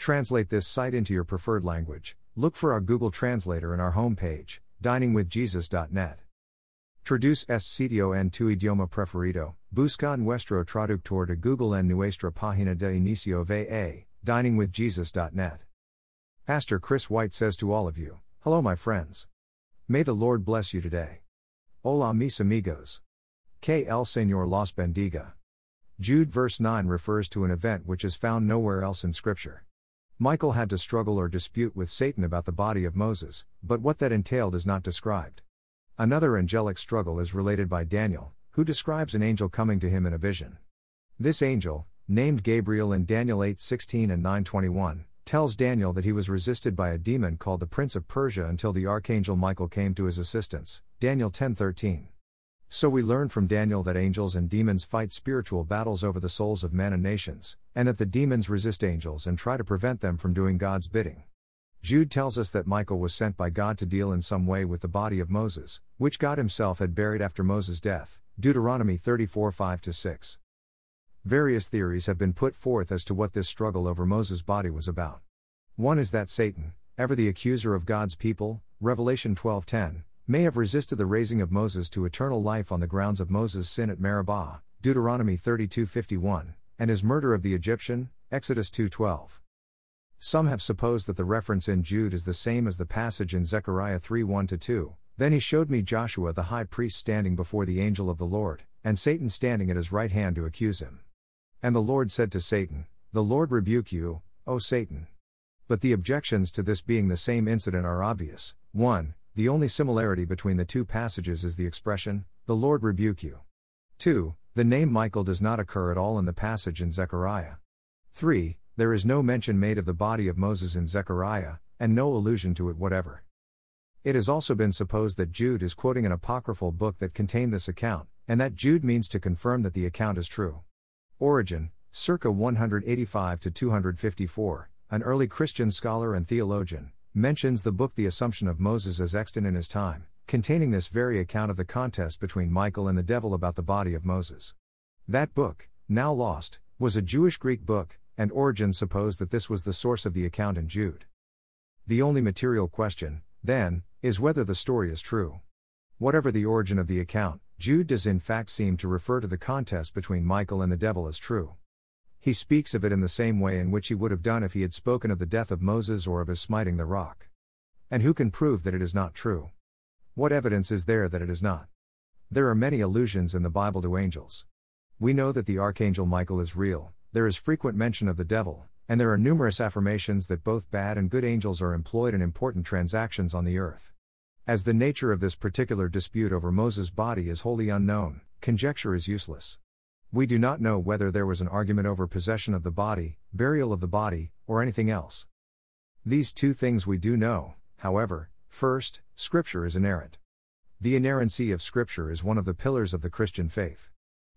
Translate this site into your preferred language. Look for our Google Translator in our homepage, diningwithjesus.net. Traduce este sitio en tu idioma preferido. Busca nuestro traductor de Google en nuestra página de inicio va, diningwithjesus.net. Pastor Chris White says to all of you, Hello, my friends. May the Lord bless you today. Hola, mis amigos. Que el Señor los bendiga. Jude verse 9 refers to an event which is found nowhere else in Scripture. Michael had to struggle or dispute with Satan about the body of Moses, but what that entailed is not described. Another angelic struggle is related by Daniel, who describes an angel coming to him in a vision. This angel, named Gabriel in Daniel 8:16 and 9:21, tells Daniel that he was resisted by a demon called the prince of Persia until the archangel Michael came to his assistance. Daniel 10:13. So we learn from Daniel that angels and demons fight spiritual battles over the souls of men and nations, and that the demons resist angels and try to prevent them from doing God's bidding. Jude tells us that Michael was sent by God to deal in some way with the body of Moses, which God himself had buried after Moses' death. Deuteronomy 34 5 6. Various theories have been put forth as to what this struggle over Moses' body was about. One is that Satan, ever the accuser of God's people, Revelation 12:10, may have resisted the raising of Moses to eternal life on the grounds of Moses' sin at Meribah, Deuteronomy 32:51, and his murder of the Egyptian, Exodus 2:12. Some have supposed that the reference in Jude is the same as the passage in Zechariah 3:1 2. Then he showed me Joshua the high priest standing before the angel of the Lord, and Satan standing at his right hand to accuse him. And the Lord said to Satan, The Lord rebuke you, O Satan. But the objections to this being the same incident are obvious. 1. The only similarity between the two passages is the expression, the Lord rebuke you. 2. The name Michael does not occur at all in the passage in Zechariah. 3. There is no mention made of the body of Moses in Zechariah, and no allusion to it whatever. It has also been supposed that Jude is quoting an apocryphal book that contained this account, and that Jude means to confirm that the account is true. Origen, circa 185 to 254, an early Christian scholar and theologian, mentions the book The Assumption of Moses as extant in his time, containing this very account of the contest between Michael and the devil about the body of Moses. That book, now lost, was a Jewish Greek book, and Origen supposed that this was the source of the account in Jude. The only material question, then, is whether the story is true. Whatever the origin of the account, Jude does in fact seem to refer to the contest between Michael and the devil as true. He speaks of it in the same way in which he would have done if he had spoken of the death of Moses or of his smiting the rock. And who can prove that it is not true? What evidence is there that it is not? There are many allusions in the Bible to angels. We know that the archangel Michael is real, there is frequent mention of the devil, and there are numerous affirmations that both bad and good angels are employed in important transactions on the earth. As the nature of this particular dispute over Moses' body is wholly unknown, conjecture is useless. We do not know whether there was an argument over possession of the body, burial of the body, or anything else. These two things we do know, however first, Scripture is inerrant. The inerrancy of Scripture is one of the pillars of the Christian faith.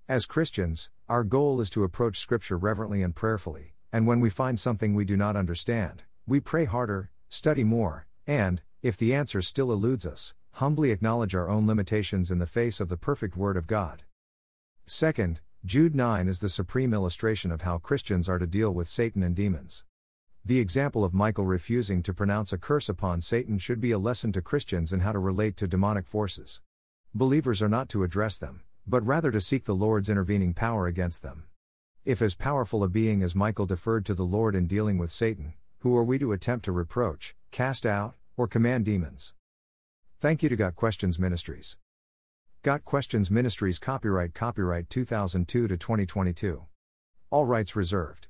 As Christians, our goal is to approach Scripture reverently and prayerfully, and when we find something we do not understand, we pray harder, study more, and, if the answer still eludes us, humbly acknowledge our own limitations in the face of the perfect Word of God. Second, Jude 9 is the supreme illustration of how Christians are to deal with Satan and demons. The example of Michael refusing to pronounce a curse upon Satan should be a lesson to Christians in how to relate to demonic forces. Believers are not to address them, but rather to seek the Lord's intervening power against them. If as powerful a being as Michael deferred to the Lord in dealing with Satan, who are we to attempt to reproach, cast out, or command demons? Thank you to Got Questions Ministries. Got Questions Ministries copyright copyright 2002 to 2022. All rights reserved.